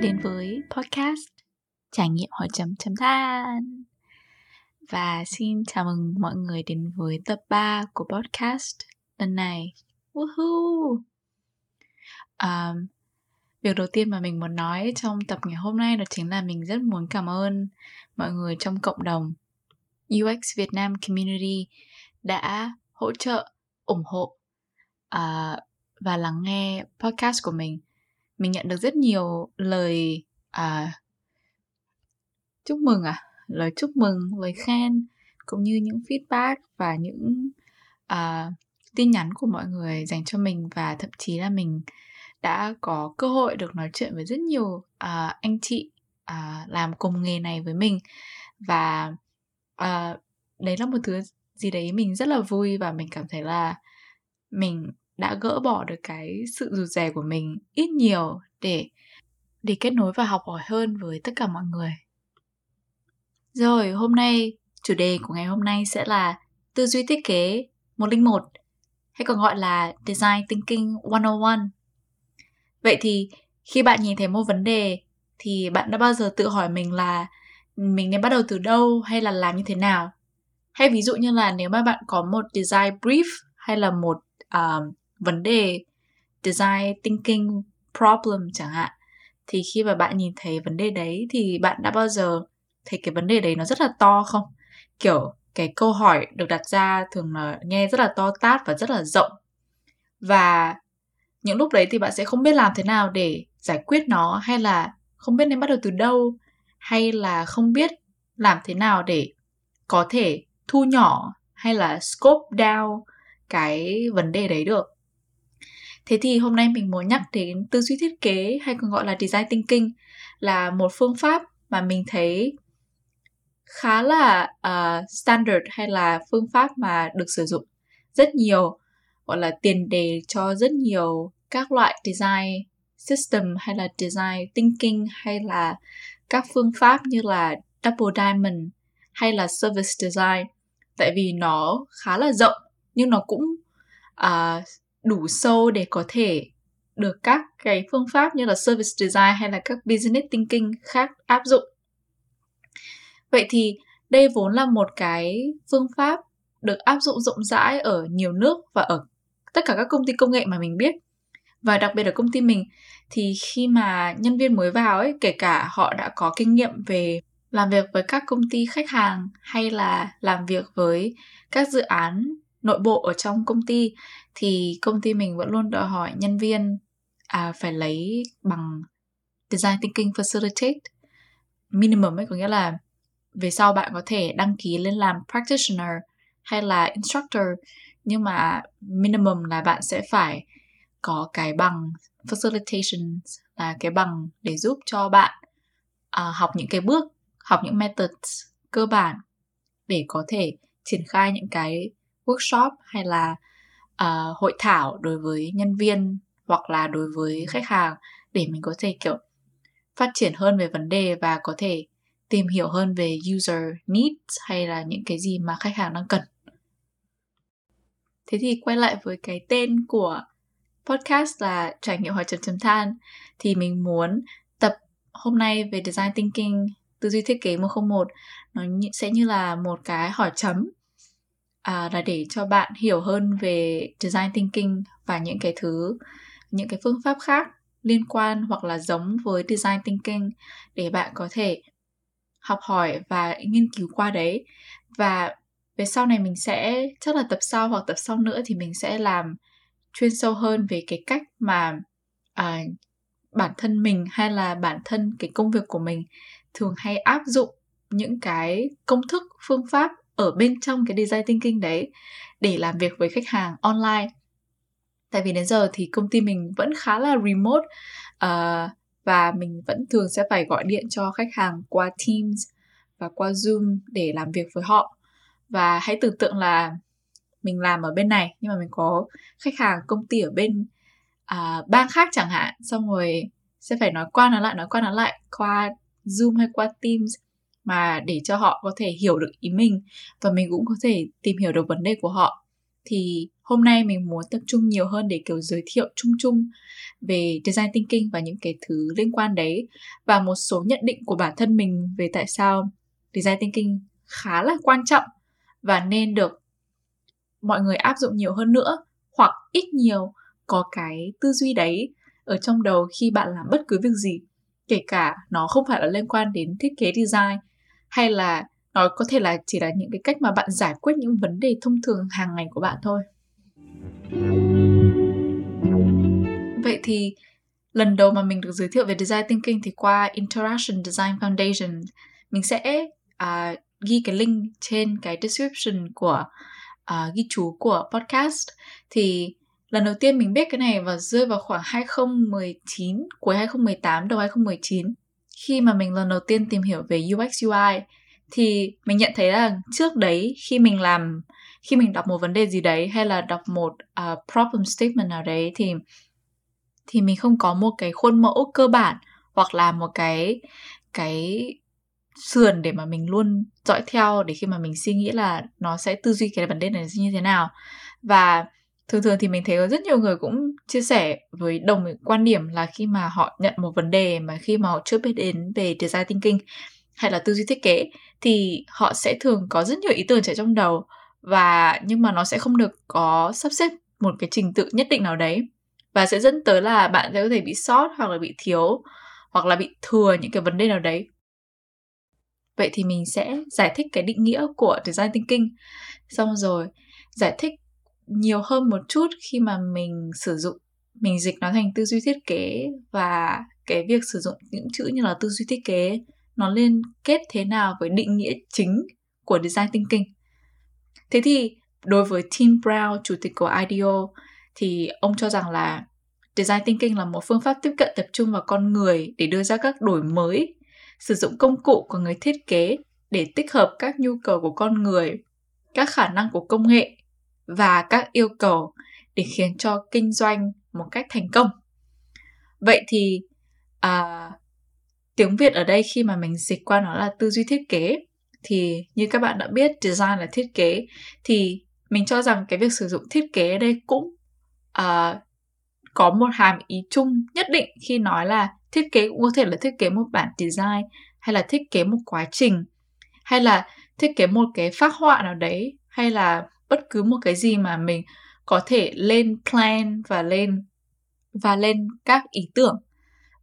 đến với podcast trải nghiệm hỏi chấm chấm than và xin chào mừng mọi người đến với tập 3 của podcast lần này Woohoo! Um, việc đầu tiên mà mình muốn nói trong tập ngày hôm nay đó chính là mình rất muốn cảm ơn mọi người trong cộng đồng UX Việt Nam Community đã hỗ trợ, ủng hộ uh, và lắng nghe podcast của mình. Mình nhận được rất nhiều lời à, chúc mừng à, lời chúc mừng, lời khen cũng như những feedback và những à, tin nhắn của mọi người dành cho mình. Và thậm chí là mình đã có cơ hội được nói chuyện với rất nhiều à, anh chị à, làm cùng nghề này với mình. Và à, đấy là một thứ gì đấy mình rất là vui và mình cảm thấy là mình đã gỡ bỏ được cái sự rụt rè của mình ít nhiều để để kết nối và học hỏi hơn với tất cả mọi người. Rồi, hôm nay chủ đề của ngày hôm nay sẽ là tư duy thiết kế 101 hay còn gọi là Design Thinking 101. Vậy thì khi bạn nhìn thấy một vấn đề thì bạn đã bao giờ tự hỏi mình là mình nên bắt đầu từ đâu hay là làm như thế nào? Hay ví dụ như là nếu mà bạn có một design brief hay là một um, vấn đề design thinking problem chẳng hạn. Thì khi mà bạn nhìn thấy vấn đề đấy thì bạn đã bao giờ thấy cái vấn đề đấy nó rất là to không? Kiểu, cái câu hỏi được đặt ra thường là nghe rất là to tát và rất là rộng. Và những lúc đấy thì bạn sẽ không biết làm thế nào để giải quyết nó hay là không biết nên bắt đầu từ đâu, hay là không biết làm thế nào để có thể thu nhỏ hay là scope down cái vấn đề đấy được thế thì hôm nay mình muốn nhắc đến tư duy thiết kế hay còn gọi là design thinking là một phương pháp mà mình thấy khá là uh, standard hay là phương pháp mà được sử dụng rất nhiều gọi là tiền đề cho rất nhiều các loại design system hay là design thinking hay là các phương pháp như là double diamond hay là service design. Tại vì nó khá là rộng nhưng nó cũng uh, đủ sâu để có thể được các cái phương pháp như là service design hay là các business thinking khác áp dụng. Vậy thì đây vốn là một cái phương pháp được áp dụng rộng rãi ở nhiều nước và ở tất cả các công ty công nghệ mà mình biết. Và đặc biệt ở công ty mình, thì khi mà nhân viên mới vào ấy, kể cả họ đã có kinh nghiệm về làm việc với các công ty khách hàng hay là làm việc với các dự án nội bộ ở trong công ty thì công ty mình vẫn luôn đòi hỏi nhân viên à, phải lấy bằng design thinking facilitate. Minimum ấy có nghĩa là về sau bạn có thể đăng ký lên làm practitioner hay là instructor nhưng mà minimum là bạn sẽ phải có cái bằng facilitation là cái bằng để giúp cho bạn à, học những cái bước học những methods cơ bản để có thể triển khai những cái workshop hay là uh, hội thảo đối với nhân viên hoặc là đối với khách hàng để mình có thể kiểu phát triển hơn về vấn đề và có thể tìm hiểu hơn về user needs hay là những cái gì mà khách hàng đang cần. Thế thì quay lại với cái tên của podcast là trải nghiệm hỏi chấm chấm than thì mình muốn tập hôm nay về design thinking tư duy thiết kế 101 nó sẽ như là một cái hỏi chấm à, là để cho bạn hiểu hơn về design thinking và những cái thứ những cái phương pháp khác liên quan hoặc là giống với design thinking để bạn có thể học hỏi và nghiên cứu qua đấy. Và về sau này mình sẽ chắc là tập sau hoặc tập sau nữa thì mình sẽ làm chuyên sâu hơn về cái cách mà à, bản thân mình hay là bản thân cái công việc của mình thường hay áp dụng những cái công thức phương pháp ở bên trong cái design thinking đấy để làm việc với khách hàng online. Tại vì đến giờ thì công ty mình vẫn khá là remote uh, và mình vẫn thường sẽ phải gọi điện cho khách hàng qua Teams và qua Zoom để làm việc với họ. Và hãy tưởng tượng là mình làm ở bên này nhưng mà mình có khách hàng công ty ở bên uh, bang khác chẳng hạn xong rồi sẽ phải nói qua nói lại nói qua nói lại qua Zoom hay qua Teams mà để cho họ có thể hiểu được ý mình và mình cũng có thể tìm hiểu được vấn đề của họ. Thì hôm nay mình muốn tập trung nhiều hơn để, kiểu, giới thiệu chung chung về design thinking và những cái thứ liên quan đấy và một số nhận định của bản thân mình về tại sao design thinking khá là quan trọng và nên được mọi người áp dụng nhiều hơn nữa hoặc ít nhiều có cái tư duy đấy ở trong đầu khi bạn làm bất cứ việc gì, kể cả nó không phải là liên quan đến thiết kế design hay là nó có thể là chỉ là những cái cách mà bạn giải quyết những vấn đề thông thường hàng ngày của bạn thôi? Vậy thì lần đầu mà mình được giới thiệu về design thinking thì qua interaction design foundation mình sẽ uh, ghi cái link trên cái description của uh, ghi chú của podcast. Thì lần đầu tiên mình biết cái này và rơi vào khoảng 2019 cuối 2018 đầu 2019 khi mà mình lần đầu tiên tìm hiểu về UX UI thì mình nhận thấy là trước đấy khi mình làm khi mình đọc một vấn đề gì đấy hay là đọc một uh, problem statement nào đấy thì thì mình không có một cái khuôn mẫu cơ bản hoặc là một cái cái sườn để mà mình luôn dõi theo để khi mà mình suy nghĩ là nó sẽ tư duy cái vấn đề này như thế nào. Và thường thường thì mình thấy có rất nhiều người cũng chia sẻ với đồng quan điểm là khi mà họ nhận một vấn đề mà khi mà họ chưa biết đến về design thinking hay là tư duy thiết kế thì họ sẽ thường có rất nhiều ý tưởng chạy trong đầu và nhưng mà nó sẽ không được có sắp xếp một cái trình tự nhất định nào đấy. Và sẽ dẫn tới là bạn sẽ có thể bị sót hoặc là bị thiếu hoặc là bị thừa những cái vấn đề nào đấy. Vậy thì mình sẽ giải thích cái định nghĩa của design thinking. Xong rồi, giải thích nhiều hơn một chút khi mà mình sử dụng mình dịch nó thành tư duy thiết kế và cái việc sử dụng những chữ như là tư duy thiết kế nó liên kết thế nào với định nghĩa chính của design thinking. Thế thì đối với Tim Brown, chủ tịch của IDEO, thì ông cho rằng là design thinking là một phương pháp tiếp cận tập trung vào con người để đưa ra các đổi mới, sử dụng công cụ của người thiết kế để tích hợp các nhu cầu của con người, các khả năng của công nghệ và các yêu cầu để khiến cho kinh doanh một cách thành công. Vậy thì à, tiếng Việt ở đây khi mà mình dịch qua nó là tư duy thiết kế thì như các bạn đã biết design là thiết kế thì mình cho rằng cái việc sử dụng thiết kế ở đây cũng uh, có một hàm ý chung nhất định khi nói là thiết kế cũng có thể là thiết kế một bản design hay là thiết kế một quá trình hay là thiết kế một cái phác họa nào đấy hay là bất cứ một cái gì mà mình có thể lên plan và lên và lên các ý tưởng.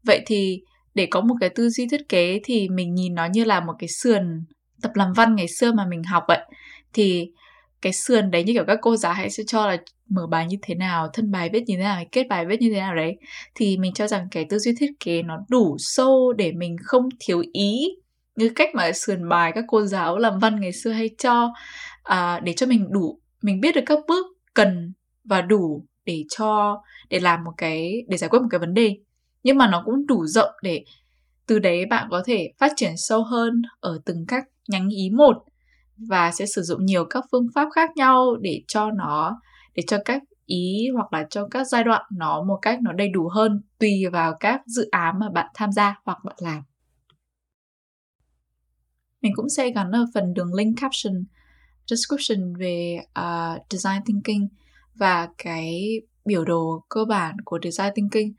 Vậy thì để có một cái tư duy thiết kế thì mình nhìn nó như là một cái sườn tập làm văn ngày xưa mà mình học vậy thì cái sườn đấy như kiểu các cô giáo hãy sẽ cho là mở bài như thế nào, thân bài viết như thế nào kết bài viết như thế nào đấy. Thì mình cho rằng cái tư duy thiết kế nó đủ sâu để mình không thiếu ý như cách mà sườn bài các cô giáo làm văn ngày xưa hay cho à, để cho mình đủ mình biết được các bước cần và đủ để cho để làm một cái để giải quyết một cái vấn đề nhưng mà nó cũng đủ rộng để từ đấy bạn có thể phát triển sâu hơn ở từng các nhánh ý một và sẽ sử dụng nhiều các phương pháp khác nhau để cho nó để cho các ý hoặc là cho các giai đoạn nó một cách nó đầy đủ hơn tùy vào các dự án mà bạn tham gia hoặc bạn làm. Mình cũng sẽ gắn ở phần đường link caption description về uh, design thinking và cái biểu đồ cơ bản của design thinking.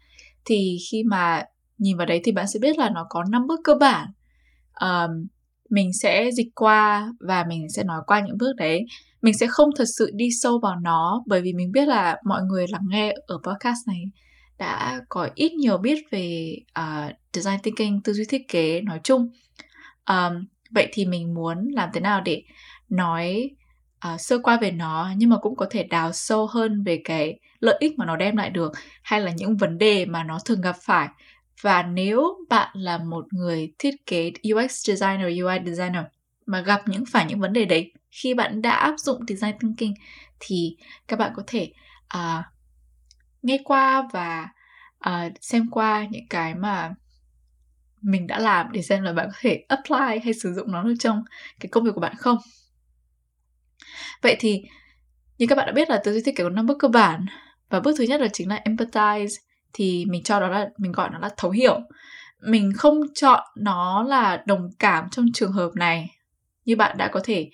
Thì khi mà nhìn vào đấy thì bạn sẽ biết là nó có năm bước cơ bản. Um, mình sẽ dịch qua và mình sẽ nói qua những bước đấy. Mình sẽ không thật sự đi sâu vào nó bởi vì mình biết là mọi người lắng nghe ở podcast này đã có ít nhiều biết về uh, design thinking tư duy thiết kế nói chung. Um, vậy thì mình muốn làm thế nào để nói uh, sơ qua về nó nhưng mà cũng có thể đào sâu hơn về cái lợi ích mà nó đem lại được hay là những vấn đề mà nó thường gặp phải và nếu bạn là một người thiết kế UX designer, UI designer mà gặp những phải những vấn đề đấy khi bạn đã áp dụng design thinking thì các bạn có thể uh, nghe qua và uh, xem qua những cái mà mình đã làm để xem là bạn có thể apply hay sử dụng nó trong cái công việc của bạn không. Vậy thì như các bạn đã biết là tư duy thiết kế có năm bước cơ bản và bước thứ nhất là chính là empathize thì mình cho đó là mình gọi nó là thấu hiểu. Mình không chọn nó là đồng cảm trong trường hợp này. Như bạn đã có thể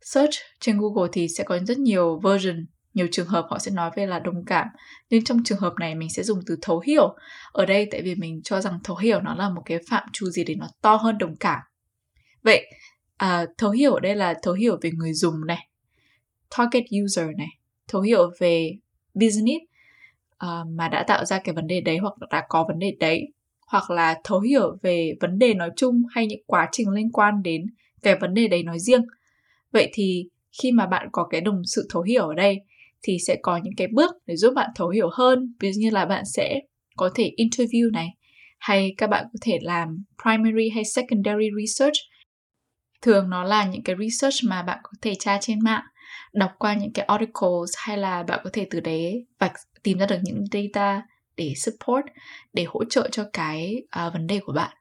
search trên Google thì sẽ có rất nhiều version nhiều trường hợp họ sẽ nói về là đồng cảm. Nhưng trong trường hợp này mình sẽ dùng từ thấu hiểu. Ở đây tại vì mình cho rằng thấu hiểu nó là một cái phạm trù gì để nó to hơn đồng cảm. Vậy à, thấu hiểu ở đây là thấu hiểu về người dùng này target user này thấu hiểu về business uh, mà đã tạo ra cái vấn đề đấy hoặc đã có vấn đề đấy hoặc là thấu hiểu về vấn đề nói chung hay những quá trình liên quan đến cái vấn đề đấy nói riêng. Vậy thì khi mà bạn có cái đồng sự thấu hiểu ở đây thì sẽ có những cái bước để giúp bạn thấu hiểu hơn. Ví dụ như là bạn sẽ có thể interview này hay các bạn có thể làm primary hay secondary research. Thường nó là những cái research mà bạn có thể tra trên mạng đọc qua những cái articles hay là bạn có thể từ đấy vạch tìm ra được những data để support để hỗ trợ cho cái uh, vấn đề của bạn.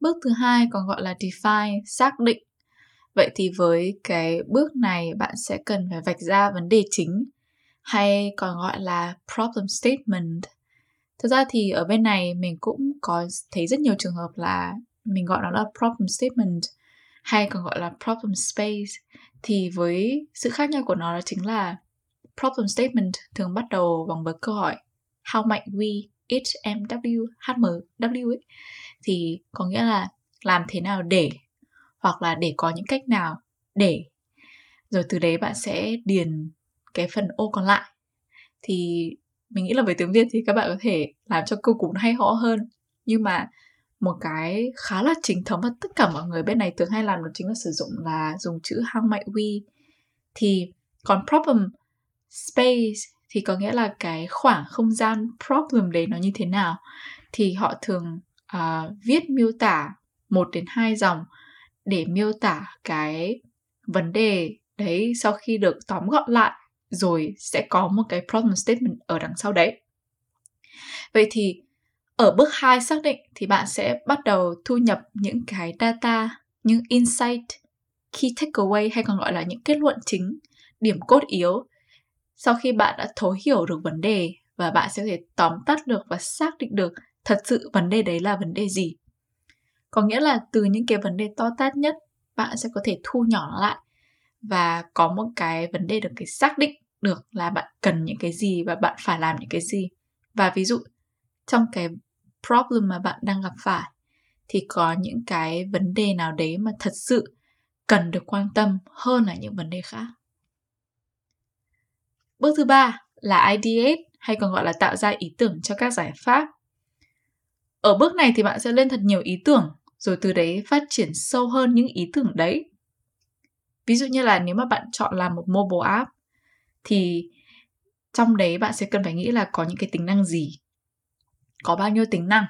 Bước thứ hai còn gọi là define xác định. Vậy thì với cái bước này bạn sẽ cần phải vạch ra vấn đề chính hay còn gọi là problem statement. Thực ra thì ở bên này mình cũng có thấy rất nhiều trường hợp là mình gọi nó là problem statement hay còn gọi là problem space thì với sự khác nhau của nó đó chính là problem statement thường bắt đầu bằng với câu hỏi, how might we HMW HMW ấy. Thì có nghĩa là làm thế nào để, hoặc là để có những cách nào để. Rồi từ đấy bạn sẽ điền cái phần ô còn lại. Thì mình nghĩ là với tiếng Việt thì các bạn có thể làm cho câu cú nó hay ho hơn. Nhưng mà một cái khá là chính thống và tất cả mọi người bên này thường hay làm đó chính là sử dụng là dùng chữ how might we thì còn problem space thì có nghĩa là cái khoảng không gian problem đấy nó như thế nào thì họ thường uh, viết miêu tả một đến hai dòng để miêu tả cái vấn đề đấy sau khi được tóm gọn lại rồi sẽ có một cái problem statement ở đằng sau đấy. Vậy thì ở bước 2 xác định thì bạn sẽ bắt đầu thu nhập những cái data, những insight, key takeaway hay còn gọi là những kết luận chính, điểm cốt yếu. Sau khi bạn đã thấu hiểu được vấn đề và bạn sẽ có thể tóm tắt được và xác định được thật sự vấn đề đấy là vấn đề gì. Có nghĩa là từ những cái vấn đề to tát nhất, bạn sẽ có thể thu nhỏ nó lại và có một cái vấn đề được cái xác định được là bạn cần những cái gì và bạn phải làm những cái gì. Và ví dụ trong cái problem mà bạn đang gặp phải, thì có những cái vấn đề nào đấy mà thật sự cần được quan tâm hơn là những vấn đề khác. Bước thứ ba là ideate, hay còn gọi là tạo ra ý tưởng cho các giải pháp. Ở bước này thì bạn sẽ lên thật nhiều ý tưởng, rồi từ đấy phát triển sâu hơn những ý tưởng đấy. Ví dụ như là nếu mà bạn chọn làm một mobile app, thì trong đấy bạn sẽ cần phải nghĩ là có những cái tính năng gì có bao nhiêu tính năng.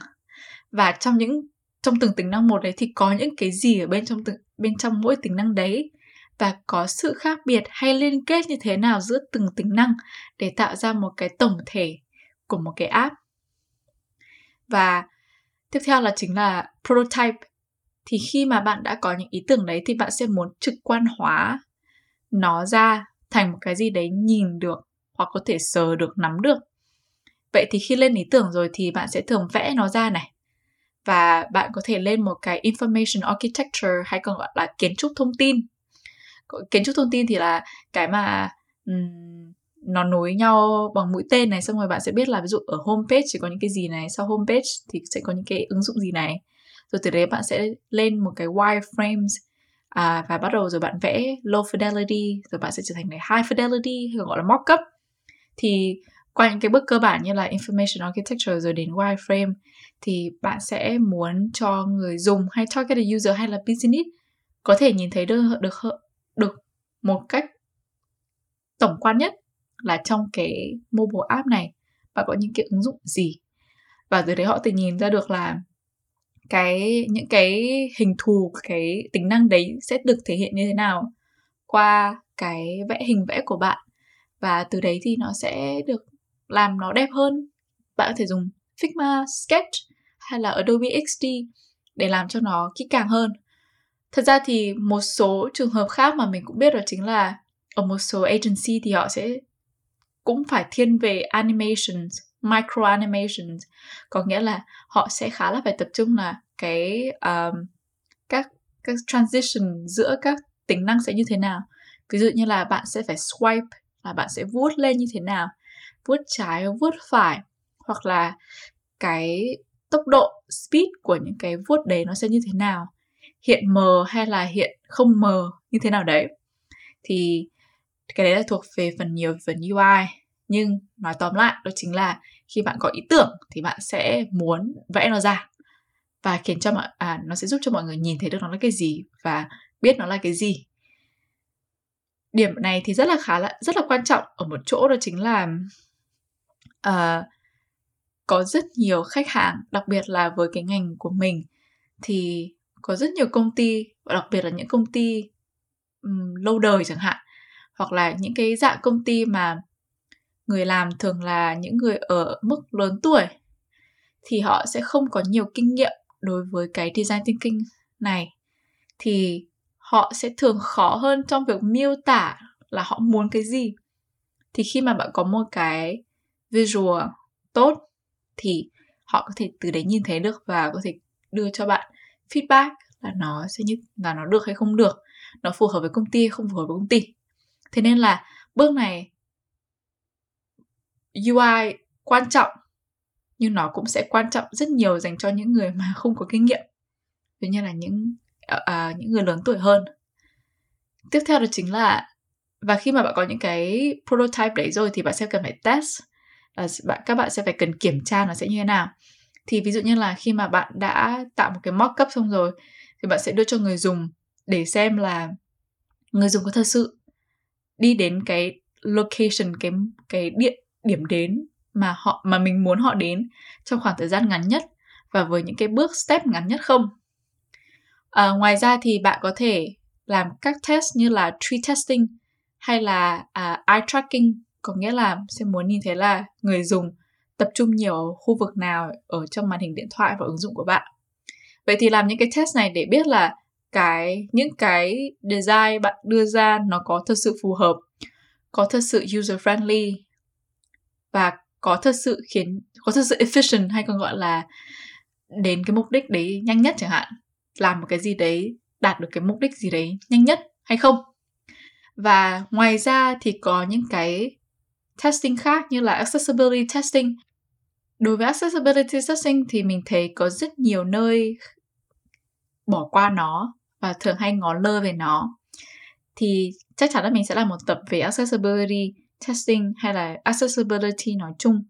Và trong những, trong từng tính năng một đấy thì có những cái gì ở bên trong từng, bên trong mỗi tính năng đấy? Và có sự khác biệt hay liên kết như thế nào giữa từng tính năng để tạo ra một cái tổng thể của một cái app? Và tiếp theo là chính là prototype. Thì khi mà bạn đã có những ý tưởng đấy thì bạn sẽ muốn trực quan hóa nó ra thành một cái gì đấy nhìn được hoặc có thể sờ được, nắm được vậy thì khi lên ý tưởng rồi thì bạn sẽ thường vẽ nó ra này. Và bạn có thể lên một cái information architecture hay còn gọi là kiến trúc thông tin. Kiến trúc thông tin thì là cái mà um, nó nối nhau bằng mũi tên này xong rồi bạn sẽ biết là ví dụ ở homepage chỉ có những cái gì này sau homepage thì sẽ có những cái ứng dụng gì này. Rồi từ đấy bạn sẽ lên một cái wireframes à, và bắt đầu rồi bạn vẽ low fidelity rồi bạn sẽ trở thành cái high fidelity hay gọi là mockup. Thì qua những cái bước cơ bản như là information architecture rồi đến wireframe thì bạn sẽ muốn cho người dùng hay target user hay là business có thể nhìn thấy được được được một cách tổng quan nhất là trong cái mobile app này. Bạn có những cái ứng dụng gì? Và từ đấy họ tự nhìn ra được là cái, những cái hình thù, cái tính năng đấy sẽ được thể hiện như thế nào qua cái vẽ hình vẽ của bạn. Và từ đấy thì nó sẽ được làm nó đẹp hơn. Bạn có thể dùng Figma, Sketch hay là Adobe XD để làm cho nó kỹ càng hơn. Thật ra thì một số trường hợp khác mà mình cũng biết đó chính là ở một số agency thì họ sẽ cũng phải thiên về animations micro animations. Có nghĩa là họ sẽ khá là phải tập trung là cái um, các các transition giữa các tính năng sẽ như thế nào. Ví dụ như là bạn sẽ phải swipe là bạn sẽ vuốt lên như thế nào vuốt trái, vuốt phải, hoặc là cái tốc độ, speed của những cái vuốt đấy nó sẽ như thế nào? Hiện mờ hay là hiện không mờ, như thế nào đấy? Thì cái đấy là thuộc về phần nhiều phần UI nhưng nói tóm lại, đó chính là khi bạn có ý tưởng thì bạn sẽ muốn vẽ nó ra. Và khiến cho mọi à nó sẽ giúp cho mọi người nhìn thấy được nó là cái gì và biết nó là cái gì. Điểm này thì rất là khá là, rất là quan trọng ở một chỗ, đó chính là uh, có rất nhiều khách hàng đặc biệt là với cái ngành của mình thì có rất nhiều công ty và đặc biệt là những công ty um, lâu đời chẳng hạn hoặc là những cái dạng công ty mà người làm thường là những người ở mức lớn tuổi thì họ sẽ không có nhiều kinh nghiệm đối với cái design thinking này. Thì họ sẽ thường khó hơn trong việc miêu tả là họ muốn cái gì. Thì khi mà bạn có một cái visual tốt thì họ có thể từ đấy nhìn thấy được và có thể đưa cho bạn feedback là nó sẽ như là nó được hay không được. Nó phù hợp với công ty hay không phù hợp với công ty. Thế nên là bước này UI quan trọng nhưng nó cũng sẽ quan trọng rất nhiều dành cho những người mà không có kinh nghiệm. Ví như là những à, những người lớn tuổi hơn. Tiếp theo đó chính là và khi mà bạn có những cái prototype đấy rồi thì bạn sẽ cần phải test Ờ, bạn các bạn sẽ phải cần kiểm tra nó sẽ như thế nào. Thì ví dụ như là khi mà bạn đã tạo một cái mockup xong rồi thì bạn sẽ đưa cho người dùng để xem là người dùng có thật sự đi đến cái location cái cái địa điểm đến mà họ mà mình muốn họ đến trong khoảng thời gian ngắn nhất và với những cái bước step ngắn nhất không? À, ngoài ra thì bạn có thể làm các test như là tree testing hay là uh, eye tracking có nghĩa là sẽ muốn nhìn thấy là người dùng tập trung nhiều ở khu vực nào ở trong màn hình điện thoại và ứng dụng của bạn. Vậy thì làm những cái test này để biết là cái, những cái design bạn đưa ra nó có thật sự phù hợp, có thật sự user friendly và có thật sự khiến, có thật sự efficient hay còn gọi là đến cái mục đích đấy nhanh nhất chẳng hạn. Làm một cái gì đấy, đạt được cái mục đích gì đấy nhanh nhất hay không? Và ngoài ra thì có những cái testing khác như là accessibility testing. Đối với accessibility testing thì mình thấy có rất nhiều nơi bỏ qua nó và thường hay ngó lơ về nó. Thì chắc chắn là mình sẽ làm một tập về accessibility testing hay là accessibility nói chung.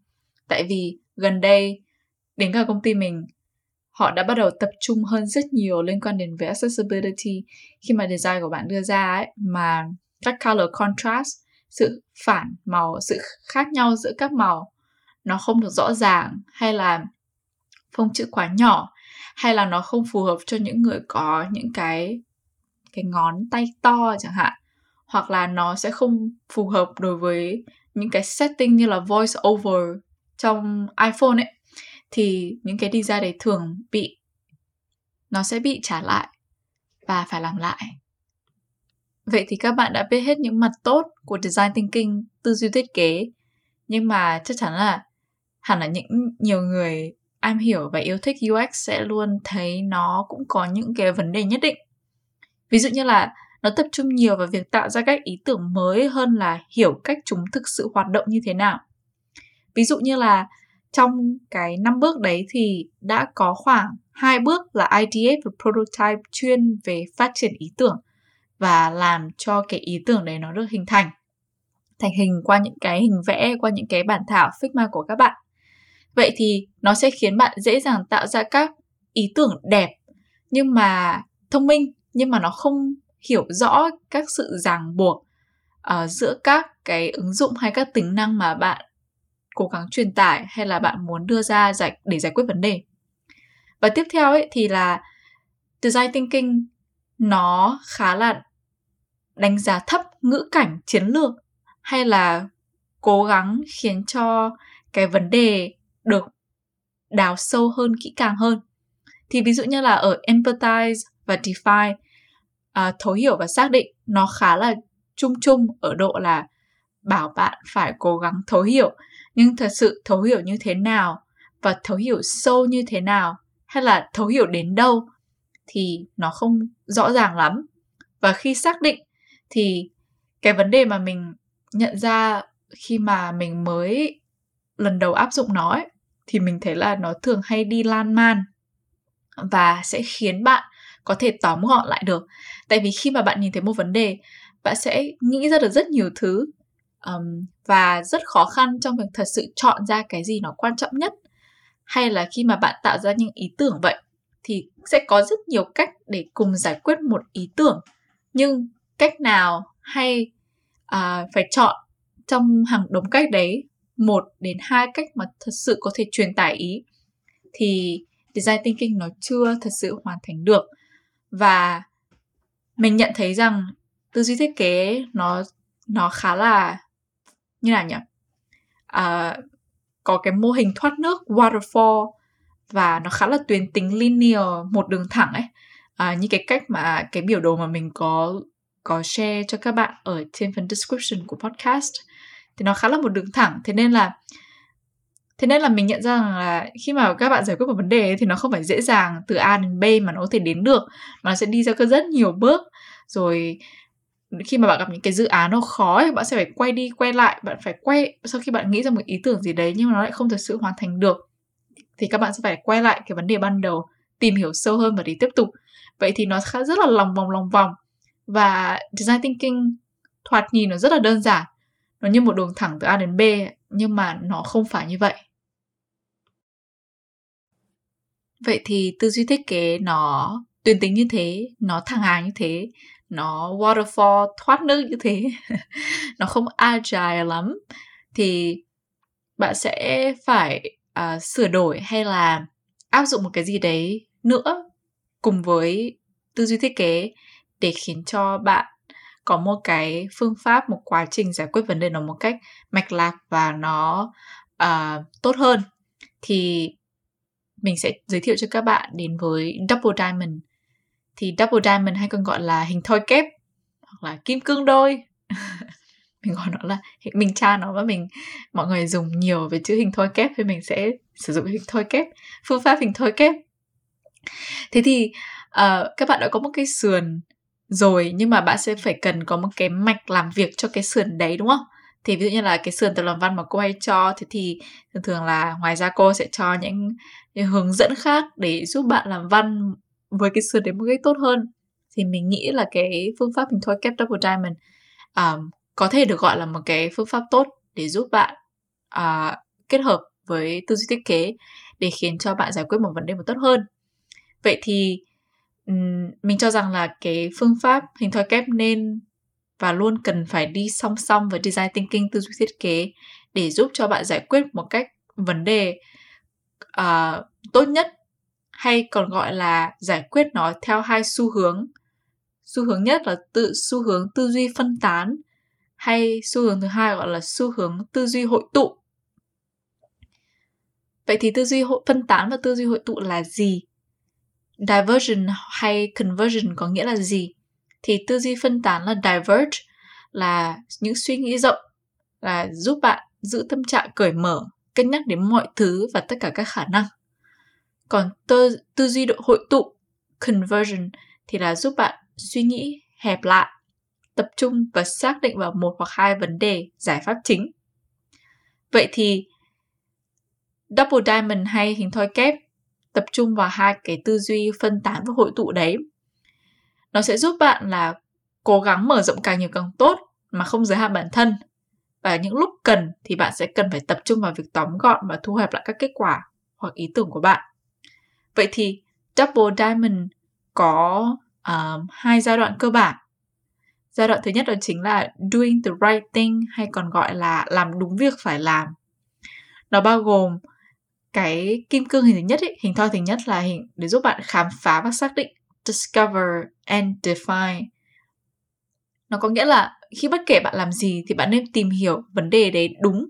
Tại vì gần đây, đến cả công ty mình, họ đã bắt đầu tập trung hơn rất nhiều liên quan đến về accessibility. Khi mà design của bạn đưa ra ấy, mà các color contrast sự phản màu, sự khác nhau giữa các màu, nó không được rõ ràng hay là phông chữ quá nhỏ, hay là nó không phù hợp cho những người có những cái cái ngón tay to chẳng hạn, hoặc là nó sẽ không phù hợp đối với những cái setting như là voice over trong iPhone ấy, thì những cái design đấy thường bị, nó sẽ bị trả lại và phải làm lại. Vậy thì các bạn đã biết hết những mặt tốt của design thinking, tư duy thiết kế. Nhưng mà chắc chắn là hẳn là những nhiều người am hiểu và yêu thích UX sẽ luôn thấy nó cũng có những cái vấn đề nhất định. Ví dụ như là nó tập trung nhiều vào việc tạo ra các ý tưởng mới hơn là hiểu cách chúng thực sự hoạt động như thế nào. Ví dụ như là trong cái năm bước đấy thì đã có khoảng hai bước là IDA và prototype chuyên về phát triển ý tưởng và làm cho cái ý tưởng đấy nó được hình thành thành hình qua những cái hình vẽ qua những cái bản thảo Figma của các bạn. Vậy thì nó sẽ khiến bạn dễ dàng tạo ra các ý tưởng đẹp nhưng mà thông minh nhưng mà nó không hiểu rõ các sự ràng buộc uh, giữa các cái ứng dụng hay các tính năng mà bạn cố gắng truyền tải hay là bạn muốn đưa ra giải để giải quyết vấn đề. Và tiếp theo ấy thì là design thinking nó khá là đánh giá thấp ngữ cảnh chiến lược hay là cố gắng khiến cho cái vấn đề được đào sâu hơn kỹ càng hơn? Thì ví dụ như là ở empathize và define à, thấu hiểu và xác định nó khá là chung chung ở độ là bảo bạn phải cố gắng thấu hiểu. Nhưng thật sự thấu hiểu như thế nào và thấu hiểu sâu như thế nào hay là thấu hiểu đến đâu thì nó không rõ ràng lắm. Và khi xác định thì cái vấn đề mà mình nhận ra khi mà mình mới lần đầu áp dụng nó ấy, thì mình thấy là nó thường hay đi lan man và sẽ khiến bạn có thể tóm gọn lại được. Tại vì khi mà bạn nhìn thấy một vấn đề bạn sẽ nghĩ ra được rất nhiều thứ um, và rất khó khăn trong việc thật sự chọn ra cái gì nó quan trọng nhất. Hay là khi mà bạn tạo ra những ý tưởng vậy thì sẽ có rất nhiều cách để cùng giải quyết một ý tưởng. Nhưng cách nào hay à, phải chọn trong hàng đống cách đấy một đến hai cách mà thật sự có thể truyền tải ý thì design thinking nó chưa thật sự hoàn thành được. Và mình nhận thấy rằng tư duy thiết kế nó nó khá là như nào nhỉ? À, có cái mô hình thoát nước waterfall và nó khá là tuyến tính linear một đường thẳng ấy. À, như cái cách mà cái biểu đồ mà mình có có share cho các bạn ở trên phần description của podcast. Thì nó khá là một đường thẳng thế nên là thế nên là mình nhận ra rằng là khi mà các bạn giải quyết một vấn đề ấy, thì nó không phải dễ dàng từ A đến B mà nó có thể đến được nó sẽ đi ra rất nhiều bước. Rồi khi mà bạn gặp những cái dự án nó khó thì bạn sẽ phải quay đi quay lại bạn phải quay sau khi bạn nghĩ ra một ý tưởng gì đấy nhưng mà nó lại không thật sự hoàn thành được thì các bạn sẽ phải quay lại cái vấn đề ban đầu tìm hiểu sâu hơn và để tiếp tục. Vậy thì nó khá rất là lòng vòng lòng vòng và design thinking thoạt nhìn nó rất là đơn giản. Nó như một đường thẳng từ A đến B nhưng mà nó không phải như vậy. Vậy thì tư duy thiết kế nó tuyến tính như thế nó thẳng hàng như thế nó waterfall thoát nước như thế nó không agile lắm thì bạn sẽ phải uh, sửa đổi hay là áp dụng một cái gì đấy nữa cùng với tư duy thiết kế để khiến cho bạn có một cái phương pháp một quá trình giải quyết vấn đề nó một cách mạch lạc và nó uh, tốt hơn. Thì mình sẽ giới thiệu cho các bạn đến với double diamond. Thì double diamond hay còn gọi là hình thoi kép hoặc là kim cương đôi. Mình gọi nó là mình tra nó và mình mọi người dùng nhiều về chữ hình thoi kép thì mình sẽ sử dụng hình thoi kép phương pháp hình thoi kép. Thế thì uh, các bạn đã có một cái sườn rồi nhưng mà bạn sẽ phải cần có một cái mạch làm việc cho cái sườn đấy đúng không? Thì ví dụ như là cái sườn tập làm văn mà cô hay cho thì thì thường thường là ngoài ra cô sẽ cho những, những hướng dẫn khác để giúp bạn làm văn với cái sườn đấy một cách tốt hơn. Thì mình nghĩ là cái phương pháp mình thôi kép double diamond um, có thể được gọi là một cái phương pháp tốt để giúp bạn uh, kết hợp với tư duy thiết kế để khiến cho bạn giải quyết một vấn đề một tốt hơn. Vậy thì um, mình cho rằng là cái phương pháp hình thoi kép nên và luôn cần phải đi song song với design thinking tư duy thiết kế để giúp cho bạn giải quyết một cách vấn đề uh, tốt nhất hay còn gọi là giải quyết nó theo hai xu hướng. Xu hướng nhất là tự xu hướng tư duy phân tán hay xu hướng thứ hai gọi là xu hướng tư duy hội tụ. Vậy thì tư duy hội phân tán và tư duy hội tụ là gì? Diversion hay conversion có nghĩa là gì? Thì tư duy phân tán là diverge là những suy nghĩ rộng là giúp bạn giữ tâm trạng cởi mở cân nhắc đến mọi thứ và tất cả các khả năng. Còn tư, tư duy độ hội tụ conversion thì là giúp bạn suy nghĩ hẹp lại tập trung và xác định vào một hoặc hai vấn đề giải pháp chính. Vậy thì double diamond hay hình thoi kép tập trung vào hai cái tư duy phân tán và hội tụ đấy. Nó sẽ giúp bạn là cố gắng mở rộng càng nhiều càng tốt mà không giới hạn bản thân. Và những lúc cần thì bạn sẽ cần phải tập trung vào việc tóm gọn và thu hẹp lại các kết quả hoặc ý tưởng của bạn. Vậy thì double diamond có uh, hai giai đoạn cơ bản. Giai đoạn thứ nhất đó chính là doing the right thing hay còn gọi là làm đúng việc phải làm. Nó bao gồm cái kim cương hình thứ nhất ấy, hình thoi thứ nhất là hình để giúp bạn khám phá và xác định discover and define. Nó có nghĩa là khi bất kể bạn làm gì thì bạn nên tìm hiểu vấn đề đấy đúng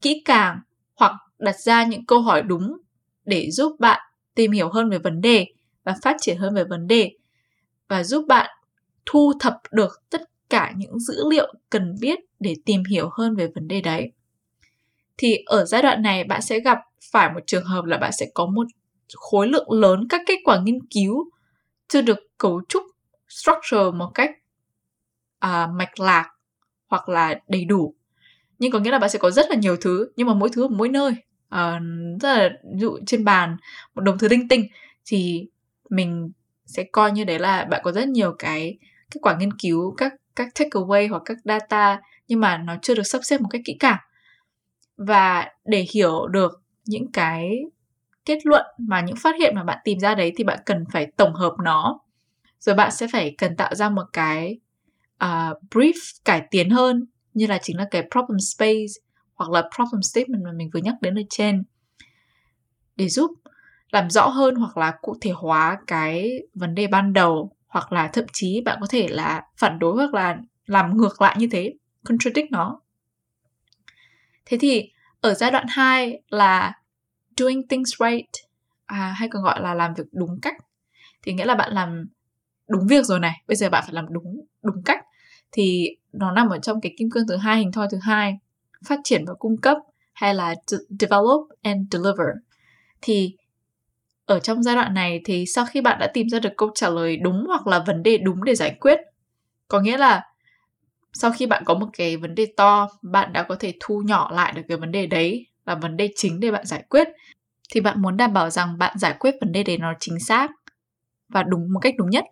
kỹ càng hoặc đặt ra những câu hỏi đúng để giúp bạn tìm hiểu hơn về vấn đề và phát triển hơn về vấn đề và giúp bạn thu thập được tất cả những dữ liệu cần biết để tìm hiểu hơn về vấn đề đấy thì ở giai đoạn này bạn sẽ gặp phải một trường hợp là bạn sẽ có một khối lượng lớn các kết quả nghiên cứu chưa được cấu trúc structure một cách à, mạch lạc hoặc là đầy đủ. Nhưng có nghĩa là bạn sẽ có rất là nhiều thứ nhưng mà mỗi thứ ở mỗi nơi. Uh, rất là ví dụ trên bàn một đồng thứ linh tinh thì mình sẽ coi như đấy là bạn có rất nhiều cái kết quả nghiên cứu các các takeaway hoặc các data nhưng mà nó chưa được sắp xếp một cách kỹ càng và để hiểu được những cái kết luận mà những phát hiện mà bạn tìm ra đấy thì bạn cần phải tổng hợp nó rồi bạn sẽ phải cần tạo ra một cái uh, brief cải tiến hơn như là chính là cái problem space hoặc là problem statement mà mình vừa nhắc đến ở trên để giúp làm rõ hơn hoặc là cụ thể hóa cái vấn đề ban đầu hoặc là thậm chí bạn có thể là phản đối hoặc là làm ngược lại như thế, contradict nó. Thế thì ở giai đoạn 2 là doing things right à, hay còn gọi là làm việc đúng cách. Thì nghĩa là bạn làm đúng việc rồi này bây giờ bạn phải làm đúng đúng cách. Thì nó nằm ở trong cái kim cương thứ hai hình thoi thứ hai phát triển và cung cấp hay là develop and deliver. Thì ở trong giai đoạn này thì sau khi bạn đã tìm ra được câu trả lời đúng hoặc là vấn đề đúng để giải quyết có nghĩa là sau khi bạn có một cái vấn đề to, bạn đã có thể thu nhỏ lại được cái vấn đề đấy là vấn đề chính để bạn giải quyết, thì bạn muốn đảm bảo rằng bạn giải quyết vấn đề đấy nó chính xác và đúng, một cách đúng nhất.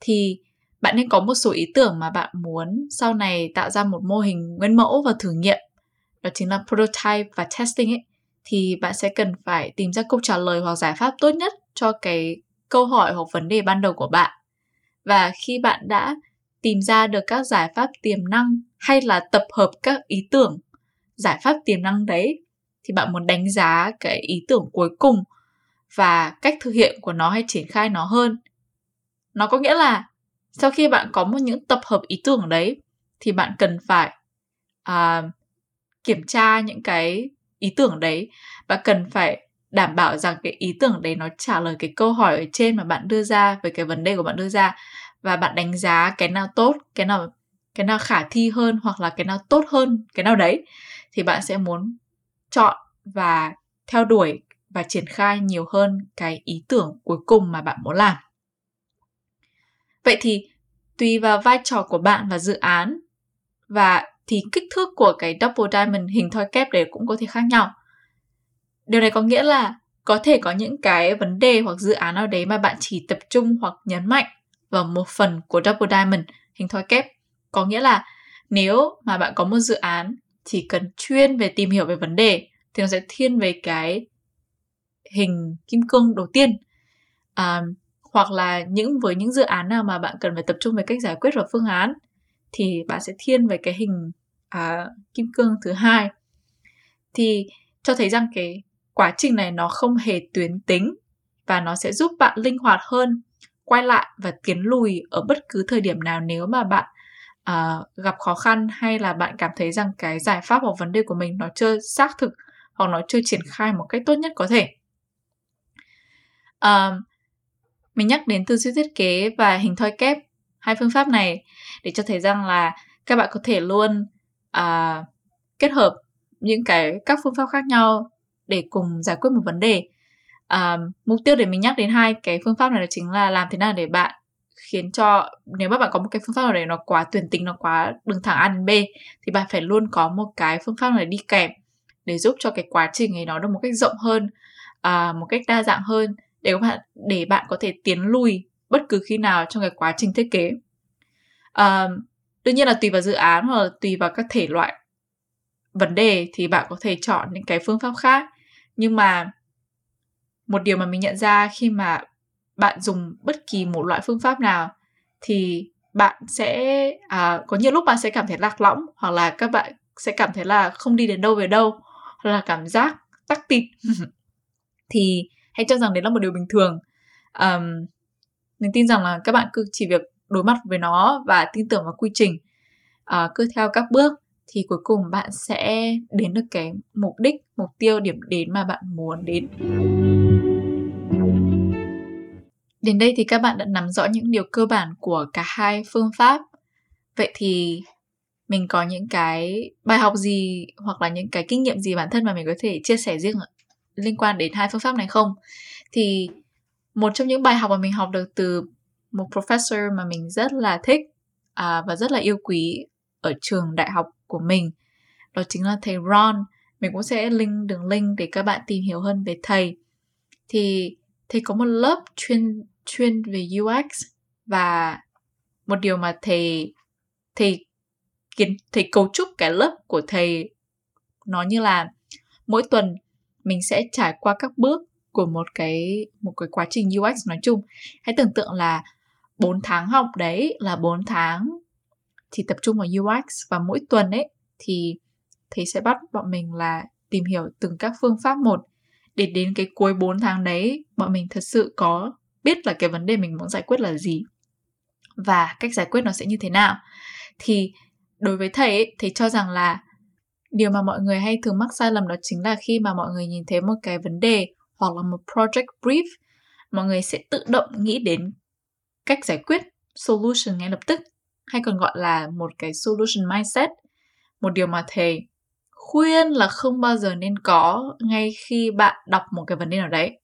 Thì bạn nên có một số ý tưởng mà bạn muốn sau này tạo ra một mô hình nguyên mẫu và thử nghiệm, đó chính là prototype và testing ấy. Thì bạn sẽ cần phải tìm ra câu trả lời hoặc giải pháp tốt nhất cho cái câu hỏi hoặc vấn đề ban đầu của bạn. Và khi bạn đã tìm ra được các giải pháp tiềm năng hay là tập hợp các ý tưởng. Giải pháp tiềm năng đấy thì bạn muốn đánh giá cái ý tưởng cuối cùng và cách thực hiện của nó hay triển khai nó hơn. Nó có nghĩa là sau khi bạn có một những tập hợp ý tưởng đấy thì bạn cần phải uh, kiểm tra những cái ý tưởng đấy và cần phải đảm bảo rằng cái ý tưởng đấy nó trả lời cái câu hỏi ở trên mà bạn đưa ra về cái vấn đề của bạn đưa ra và bạn đánh giá cái nào tốt, cái nào cái nào khả thi hơn hoặc là cái nào tốt hơn cái nào đấy, thì bạn sẽ muốn chọn và theo đuổi và triển khai nhiều hơn cái ý tưởng cuối cùng mà bạn muốn làm vậy thì tùy vào vai trò của bạn và dự án và thì kích thước của cái double diamond hình thoi kép đấy cũng có thể khác nhau. Điều này có nghĩa là có thể có những cái vấn đề hoặc dự án nào đấy mà bạn chỉ tập trung hoặc nhấn mạnh và một phần của double diamond hình thoi kép. Có nghĩa là nếu mà bạn có một dự án chỉ cần chuyên về tìm hiểu về vấn đề thì nó sẽ thiên về cái hình kim cương đầu tiên. À, hoặc là những với những dự án nào mà bạn cần phải tập trung về cách giải quyết và phương án thì bạn sẽ thiên về cái hình à, kim cương thứ hai thì cho thấy rằng cái quá trình này nó không hề tuyến tính và nó sẽ giúp bạn linh hoạt hơn quay lại và tiến lùi ở bất cứ thời điểm nào nếu mà bạn uh, gặp khó khăn hay là bạn cảm thấy rằng cái giải pháp hoặc vấn đề của mình nó chưa xác thực hoặc nó chưa triển khai một cách tốt nhất có thể. Uh, mình nhắc đến tư duy thiết kế và hình thoi kép hai phương pháp này để cho thấy rằng là các bạn có thể luôn uh, kết hợp những cái các phương pháp khác nhau để cùng giải quyết một vấn đề um, mục tiêu để mình nhắc đến hai cái phương pháp này là chính là làm thế nào để bạn khiến cho nếu mà bạn có một cái phương pháp nào đấy nó quá tuyển tính nó quá đường thẳng A đến B thì bạn phải luôn có một cái phương pháp này đi kèm để giúp cho cái quá trình ấy nó được một cách rộng hơn uh, một cách đa dạng hơn để các bạn để bạn có thể tiến lùi bất cứ khi nào trong cái quá trình thiết kế. Uh, đương nhiên là tùy vào dự án hoặc là tùy vào các thể loại vấn đề thì bạn có thể chọn những cái phương pháp khác nhưng mà một điều mà mình nhận ra khi mà bạn dùng bất kỳ một loại phương pháp nào thì bạn sẽ à, có nhiều lúc bạn sẽ cảm thấy lạc lõng hoặc là các bạn sẽ cảm thấy là không đi đến đâu về đâu hoặc là cảm giác tắc tịt. Thì hãy cho rằng đấy là một điều bình thường. Um, mình tin rằng là các bạn cứ chỉ việc đối mặt với nó và tin tưởng vào quy trình uh, cứ theo các bước thì cuối cùng bạn sẽ đến được cái mục đích mục tiêu điểm đến mà bạn muốn đến. Đến đây thì các bạn đã nắm rõ những điều cơ bản của cả hai phương pháp. Vậy thì mình có những cái bài học gì hoặc là những cái kinh nghiệm gì bản thân mà mình có thể chia sẻ riêng liên quan đến hai phương pháp này không? Thì một trong những bài học mà mình học được từ một professor mà mình rất là thích à, và rất là yêu quý ở trường đại học của mình đó chính là thầy Ron mình cũng sẽ link đường link để các bạn tìm hiểu hơn về thầy thì thầy có một lớp chuyên chuyên về UX và một điều mà thầy thầy kiến, thầy cấu trúc cái lớp của thầy nó như là mỗi tuần mình sẽ trải qua các bước của một cái một cái quá trình UX nói chung. Hãy tưởng tượng là 4 tháng học đấy là 4 tháng thì tập trung vào UX và mỗi tuần ấy thì thì sẽ bắt bọn mình là tìm hiểu từng các phương pháp một. Để đến cái cuối 4 tháng đấy bọn mình thật sự có biết là cái vấn đề mình muốn giải quyết là gì và cách giải quyết nó sẽ như thế nào. Thì đối với thầy ấy, thầy cho rằng là điều mà mọi người hay thường mắc sai lầm đó chính là khi mà mọi người nhìn thấy một cái vấn đề hoặc là một project brief mọi người sẽ tự động nghĩ đến cách giải quyết solution ngay lập tức hay còn gọi là một cái solution mindset một điều mà thầy khuyên là không bao giờ nên có ngay khi bạn đọc một cái vấn đề nào đấy.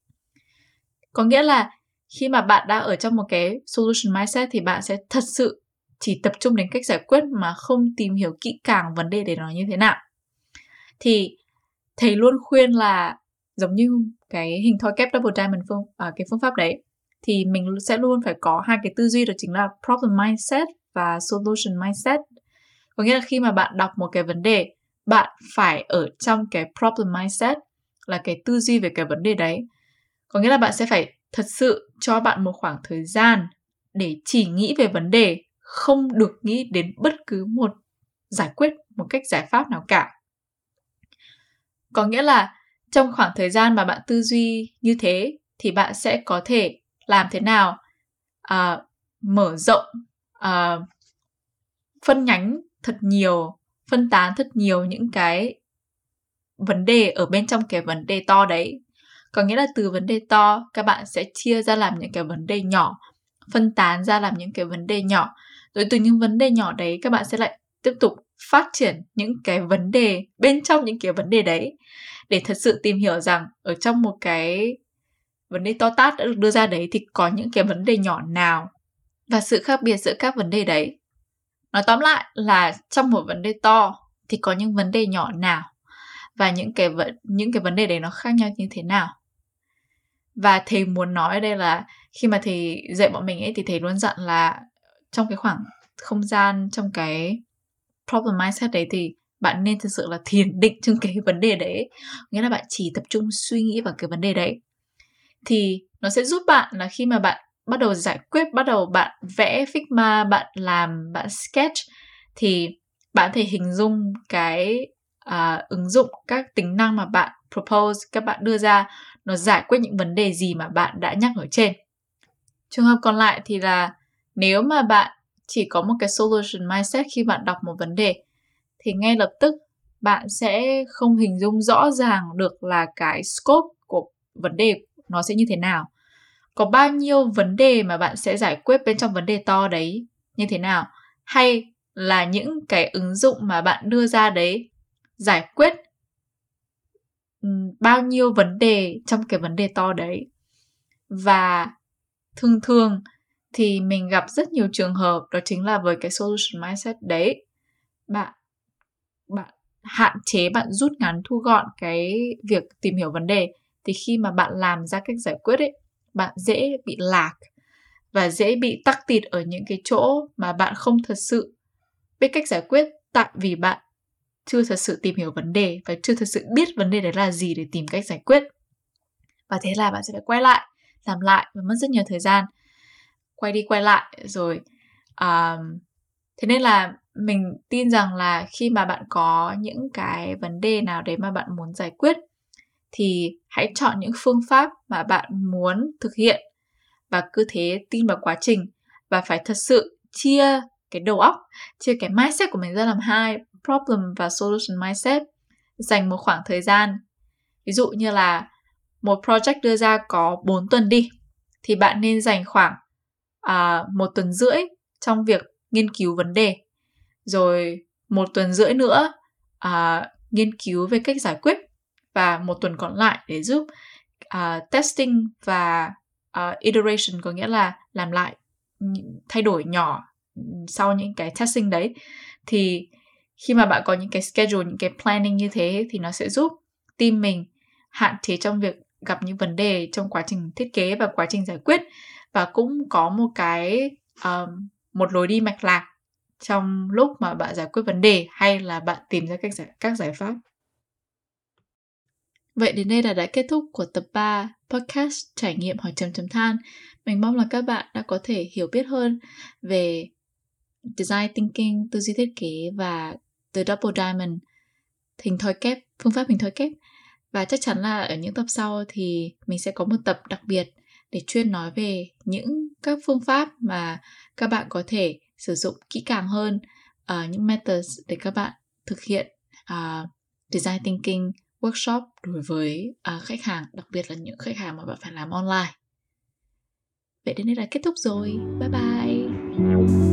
Có nghĩa là khi mà bạn đã ở trong một cái solution mindset thì bạn sẽ thật sự chỉ tập trung đến cách giải quyết mà không tìm hiểu kỹ càng vấn đề để nó như thế nào. Thì thầy luôn khuyên là giống như cái hình thoi kép double diamond phương à, cái phương pháp đấy thì mình sẽ luôn phải có hai cái tư duy đó chính là problem mindset và solution mindset. Có nghĩa là khi mà bạn đọc một cái vấn đề bạn phải ở trong cái problem mindset là cái tư duy về cái vấn đề đấy. Có nghĩa là bạn sẽ phải thật sự cho bạn một khoảng thời gian để chỉ nghĩ về vấn đề không được nghĩ đến bất cứ một giải quyết một cách giải pháp nào cả. Có nghĩa là trong khoảng thời gian mà bạn tư duy như thế thì bạn sẽ có thể làm thế nào? Uh, mở rộng uh, phân nhánh thật nhiều phân tán thật nhiều những cái vấn đề ở bên trong cái vấn đề to đấy có nghĩa là từ vấn đề to các bạn sẽ chia ra làm những cái vấn đề nhỏ phân tán ra làm những cái vấn đề nhỏ rồi từ những vấn đề nhỏ đấy các bạn sẽ lại tiếp tục phát triển những cái vấn đề bên trong những cái vấn đề đấy để thật sự tìm hiểu rằng ở trong một cái vấn đề to tát đã được đưa ra đấy thì có những cái vấn đề nhỏ nào và sự khác biệt giữa các vấn đề đấy nói tóm lại là trong một vấn đề to thì có những vấn đề nhỏ nào và những cái vấn những cái vấn đề đấy nó khác nhau như thế nào? Và thầy muốn nói ở đây là khi mà thầy dạy bọn mình ấy thì thầy luôn dặn là trong cái khoảng không gian, trong cái problem mindset đấy thì bạn nên thực sự là thiền định trong cái vấn đề đấy. Nghĩa là bạn chỉ tập trung suy nghĩ vào cái vấn đề đấy. Thì nó sẽ giúp bạn là khi mà bạn bắt đầu giải quyết bắt đầu bạn vẽ figma bạn làm bạn sketch thì bạn thể hình dung cái uh, ứng dụng các tính năng mà bạn propose các bạn đưa ra nó giải quyết những vấn đề gì mà bạn đã nhắc ở trên. Trường hợp còn lại thì là nếu mà bạn chỉ có một cái solution mindset khi bạn đọc một vấn đề thì ngay lập tức bạn sẽ không hình dung rõ ràng được là cái scope của vấn đề nó sẽ như thế nào có bao nhiêu vấn đề mà bạn sẽ giải quyết bên trong vấn đề to đấy? Như thế nào? Hay là những cái ứng dụng mà bạn đưa ra đấy giải quyết bao nhiêu vấn đề trong cái vấn đề to đấy? Và thường thường thì mình gặp rất nhiều trường hợp, đó chính là với cái solution mindset đấy. Bạn bạn hạn chế, bạn rút ngắn, thu gọn cái việc tìm hiểu vấn đề. Thì khi mà bạn làm ra cách giải quyết ấy bạn dễ bị lạc và dễ bị tắc tịt ở những cái chỗ mà bạn không thật sự biết cách giải quyết. Tại vì bạn chưa thật sự tìm hiểu vấn đề và chưa thật sự biết vấn đề đấy là gì để tìm cách giải quyết. Và thế là bạn sẽ phải quay lại làm lại và mất rất nhiều thời gian. Quay đi quay lại rồi um, thế nên là mình tin rằng là khi mà bạn có những cái vấn đề nào đấy mà bạn muốn giải quyết thì hãy chọn những phương pháp mà bạn muốn thực hiện. Và cứ thế tin vào quá trình và phải thật sự chia cái đầu óc chia cái mindset của mình ra làm hai problem và solution mindset dành một khoảng thời gian. Ví dụ như là một project đưa ra có 4 tuần đi thì bạn nên dành khoảng à, một tuần rưỡi trong việc nghiên cứu vấn đề. Rồi một tuần rưỡi nữa à, nghiên cứu về cách giải quyết và một tuần còn lại để giúp uh, testing và uh, iteration có nghĩa là làm lại thay đổi nhỏ sau những cái testing đấy thì khi mà bạn có những cái schedule những cái planning như thế thì nó sẽ giúp team mình hạn chế trong việc gặp những vấn đề trong quá trình thiết kế và quá trình giải quyết và cũng có một cái um, một lối đi mạch lạc trong lúc mà bạn giải quyết vấn đề hay là bạn tìm ra các giải, các giải pháp. Vậy đến đây là đã kết thúc của tập 3 podcast trải nghiệm hỏi chấm chấm than. Mình mong là các bạn đã có thể hiểu biết hơn về design thinking, tư duy thiết kế và the double diamond, hình thói kép, phương pháp hình thói kép. Và chắc chắn là ở những tập sau thì mình sẽ có một tập đặc biệt để chuyên nói về những các phương pháp mà các bạn có thể sử dụng kỹ càng hơn uh, những methods để các bạn thực hiện uh, design thinking workshop đối với uh, khách hàng đặc biệt là những khách hàng mà bạn phải làm online. Vậy đến đây là kết thúc rồi. Bye bye.